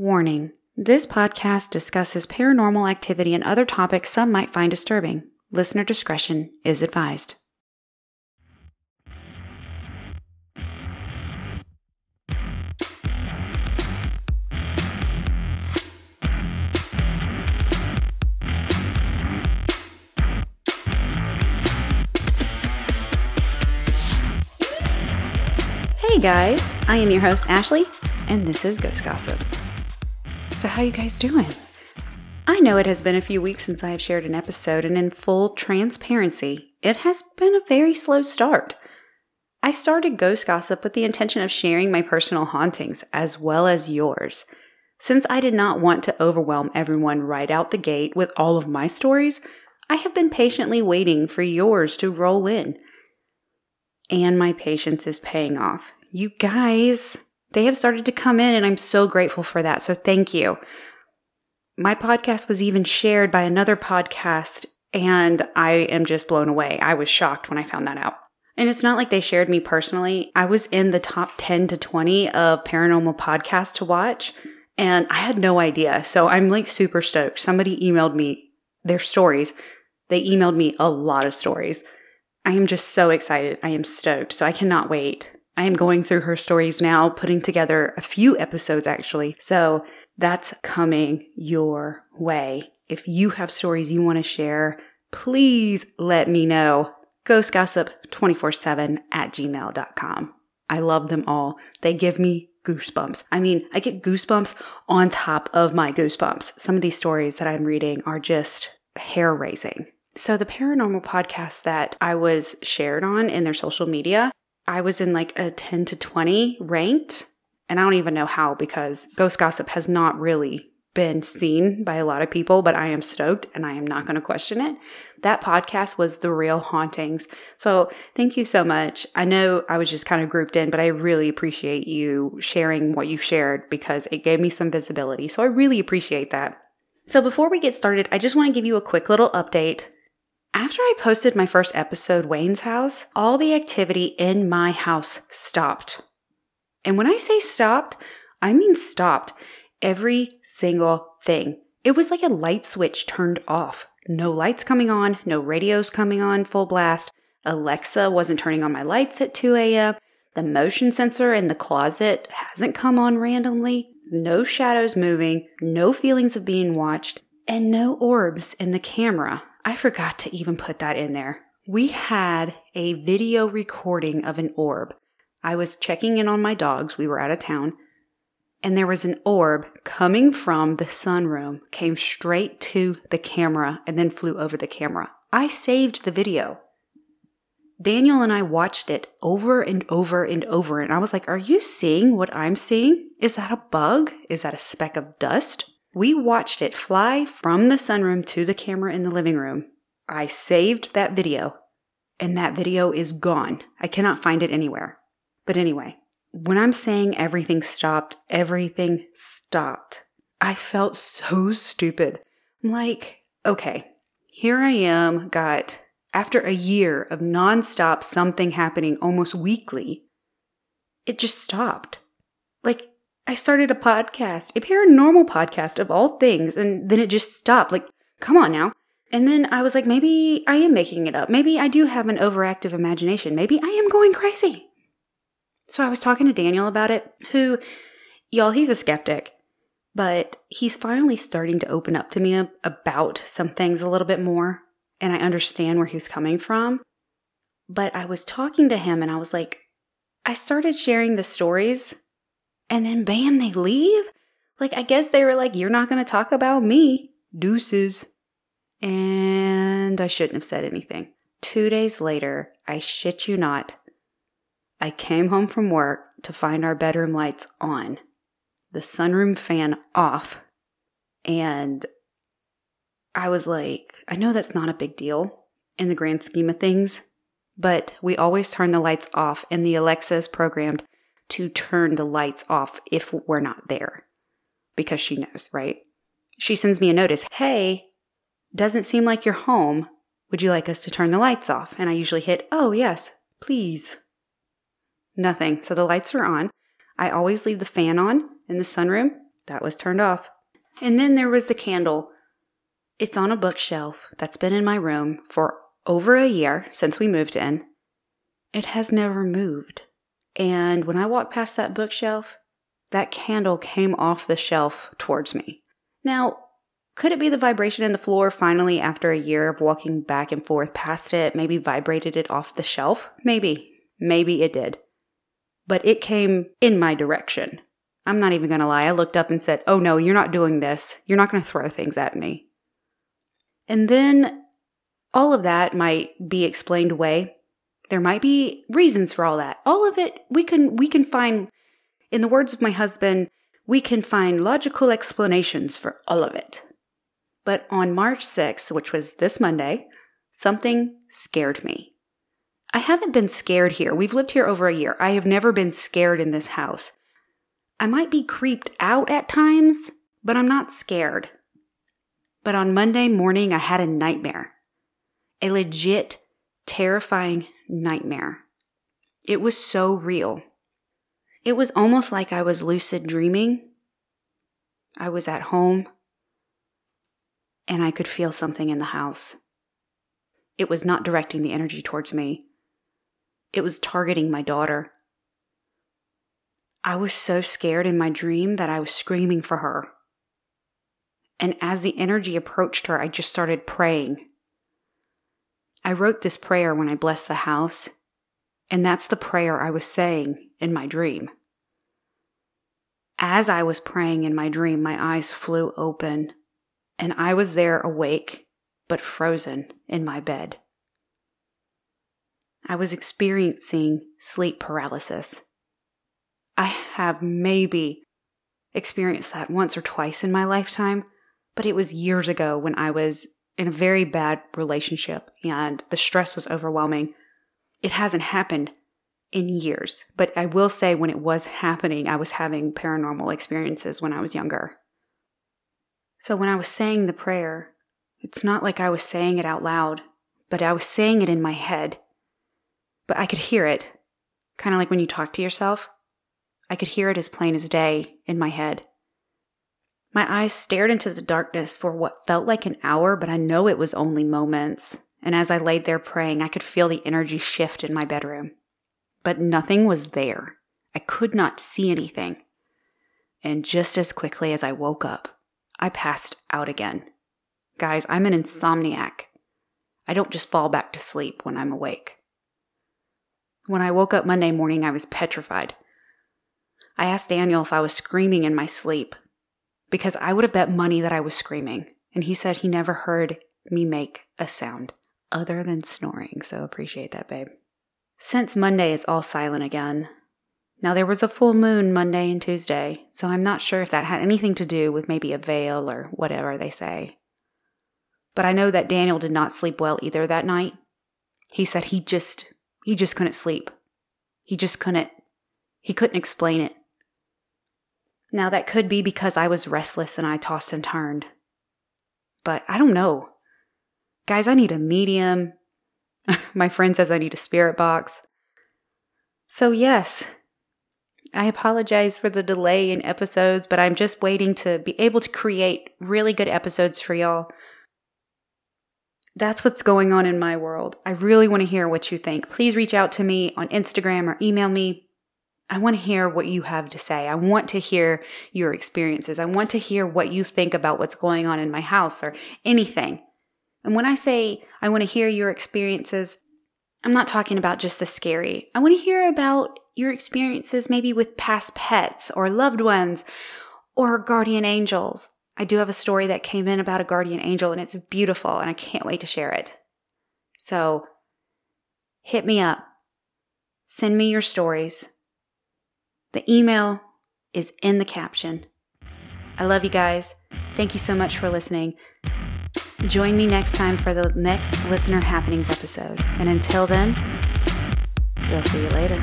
Warning this podcast discusses paranormal activity and other topics some might find disturbing. Listener discretion is advised. Hey guys, I am your host Ashley, and this is Ghost Gossip. So, how you guys doing? I know it has been a few weeks since I have shared an episode, and in full transparency, it has been a very slow start. I started Ghost Gossip with the intention of sharing my personal hauntings as well as yours. Since I did not want to overwhelm everyone right out the gate with all of my stories, I have been patiently waiting for yours to roll in. And my patience is paying off. You guys, they have started to come in, and I'm so grateful for that. So thank you. My podcast was even shared by another podcast, and I am just blown away. I was shocked when I found that out. And it's not like they shared me personally. I was in the top 10 to 20 of paranormal podcasts to watch, and I had no idea. So I'm like super stoked. Somebody emailed me their stories. They emailed me a lot of stories. I am just so excited. I am stoked. So I cannot wait. I am going through her stories now, putting together a few episodes actually. So that's coming your way. If you have stories you want to share, please let me know. Ghostgossip247 at gmail.com. I love them all. They give me goosebumps. I mean, I get goosebumps on top of my goosebumps. Some of these stories that I'm reading are just hair raising. So, the paranormal podcast that I was shared on in their social media, I was in like a 10 to 20 ranked. And I don't even know how because Ghost Gossip has not really been seen by a lot of people, but I am stoked and I am not going to question it. That podcast was The Real Hauntings. So thank you so much. I know I was just kind of grouped in, but I really appreciate you sharing what you shared because it gave me some visibility. So I really appreciate that. So before we get started, I just want to give you a quick little update after I posted my first episode, Wayne's House, all the activity in my house stopped. And when I say stopped, I mean stopped. Every single thing. It was like a light switch turned off. No lights coming on, no radios coming on full blast. Alexa wasn't turning on my lights at 2 a.m. The motion sensor in the closet hasn't come on randomly. No shadows moving, no feelings of being watched, and no orbs in the camera. I forgot to even put that in there. We had a video recording of an orb. I was checking in on my dogs. We were out of town. And there was an orb coming from the sunroom, came straight to the camera, and then flew over the camera. I saved the video. Daniel and I watched it over and over and over, and I was like, Are you seeing what I'm seeing? Is that a bug? Is that a speck of dust? We watched it fly from the sunroom to the camera in the living room. I saved that video, and that video is gone. I cannot find it anywhere. But anyway, when I'm saying everything stopped, everything stopped. I felt so stupid. I'm like, okay, here I am, got after a year of nonstop something happening almost weekly, it just stopped. Like, I started a podcast, a paranormal podcast of all things, and then it just stopped. Like, come on now. And then I was like, maybe I am making it up. Maybe I do have an overactive imagination. Maybe I am going crazy. So I was talking to Daniel about it, who, y'all, he's a skeptic, but he's finally starting to open up to me about some things a little bit more. And I understand where he's coming from. But I was talking to him and I was like, I started sharing the stories and then bam, they leave? Like, I guess they were like, you're not going to talk about me. Deuces. And I shouldn't have said anything. Two days later, I shit you not, I came home from work to find our bedroom lights on, the sunroom fan off, and I was like, I know that's not a big deal in the grand scheme of things, but we always turn the lights off, and the Alexa is programmed to turn the lights off if we're not there because she knows, right? She sends me a notice Hey, doesn't seem like you're home. Would you like us to turn the lights off? And I usually hit, Oh, yes, please. Nothing. So the lights are on. I always leave the fan on in the sunroom. That was turned off. And then there was the candle. It's on a bookshelf that's been in my room for over a year since we moved in. It has never moved. And when I walked past that bookshelf, that candle came off the shelf towards me. Now, could it be the vibration in the floor finally, after a year of walking back and forth past it, maybe vibrated it off the shelf? Maybe. Maybe it did. But it came in my direction. I'm not even going to lie. I looked up and said, Oh no, you're not doing this. You're not going to throw things at me. And then all of that might be explained away. There might be reasons for all that. All of it, we can, we can find, in the words of my husband, we can find logical explanations for all of it. But on March 6th, which was this Monday, something scared me. I haven't been scared here. We've lived here over a year. I have never been scared in this house. I might be creeped out at times, but I'm not scared. But on Monday morning, I had a nightmare. A legit, terrifying nightmare. It was so real. It was almost like I was lucid dreaming. I was at home, and I could feel something in the house. It was not directing the energy towards me, it was targeting my daughter. I was so scared in my dream that I was screaming for her. And as the energy approached her, I just started praying. I wrote this prayer when I blessed the house, and that's the prayer I was saying in my dream. As I was praying in my dream, my eyes flew open, and I was there awake, but frozen in my bed. I was experiencing sleep paralysis. I have maybe experienced that once or twice in my lifetime, but it was years ago when I was in a very bad relationship and the stress was overwhelming. It hasn't happened in years, but I will say when it was happening, I was having paranormal experiences when I was younger. So when I was saying the prayer, it's not like I was saying it out loud, but I was saying it in my head but I could hear it, kind of like when you talk to yourself. I could hear it as plain as day in my head. My eyes stared into the darkness for what felt like an hour, but I know it was only moments. And as I laid there praying, I could feel the energy shift in my bedroom. But nothing was there. I could not see anything. And just as quickly as I woke up, I passed out again. Guys, I'm an insomniac. I don't just fall back to sleep when I'm awake. When I woke up Monday morning, I was petrified. I asked Daniel if I was screaming in my sleep because I would have bet money that I was screaming. And he said he never heard me make a sound other than snoring. So appreciate that, babe. Since Monday, it's all silent again. Now, there was a full moon Monday and Tuesday, so I'm not sure if that had anything to do with maybe a veil or whatever they say. But I know that Daniel did not sleep well either that night. He said he just he just couldn't sleep. He just couldn't, he couldn't explain it. Now, that could be because I was restless and I tossed and turned. But I don't know. Guys, I need a medium. My friend says I need a spirit box. So, yes, I apologize for the delay in episodes, but I'm just waiting to be able to create really good episodes for y'all. That's what's going on in my world. I really want to hear what you think. Please reach out to me on Instagram or email me. I want to hear what you have to say. I want to hear your experiences. I want to hear what you think about what's going on in my house or anything. And when I say I want to hear your experiences, I'm not talking about just the scary. I want to hear about your experiences maybe with past pets or loved ones or guardian angels. I do have a story that came in about a guardian angel and it's beautiful and I can't wait to share it. So hit me up. Send me your stories. The email is in the caption. I love you guys. Thank you so much for listening. Join me next time for the next Listener Happenings episode. And until then, we'll see you later.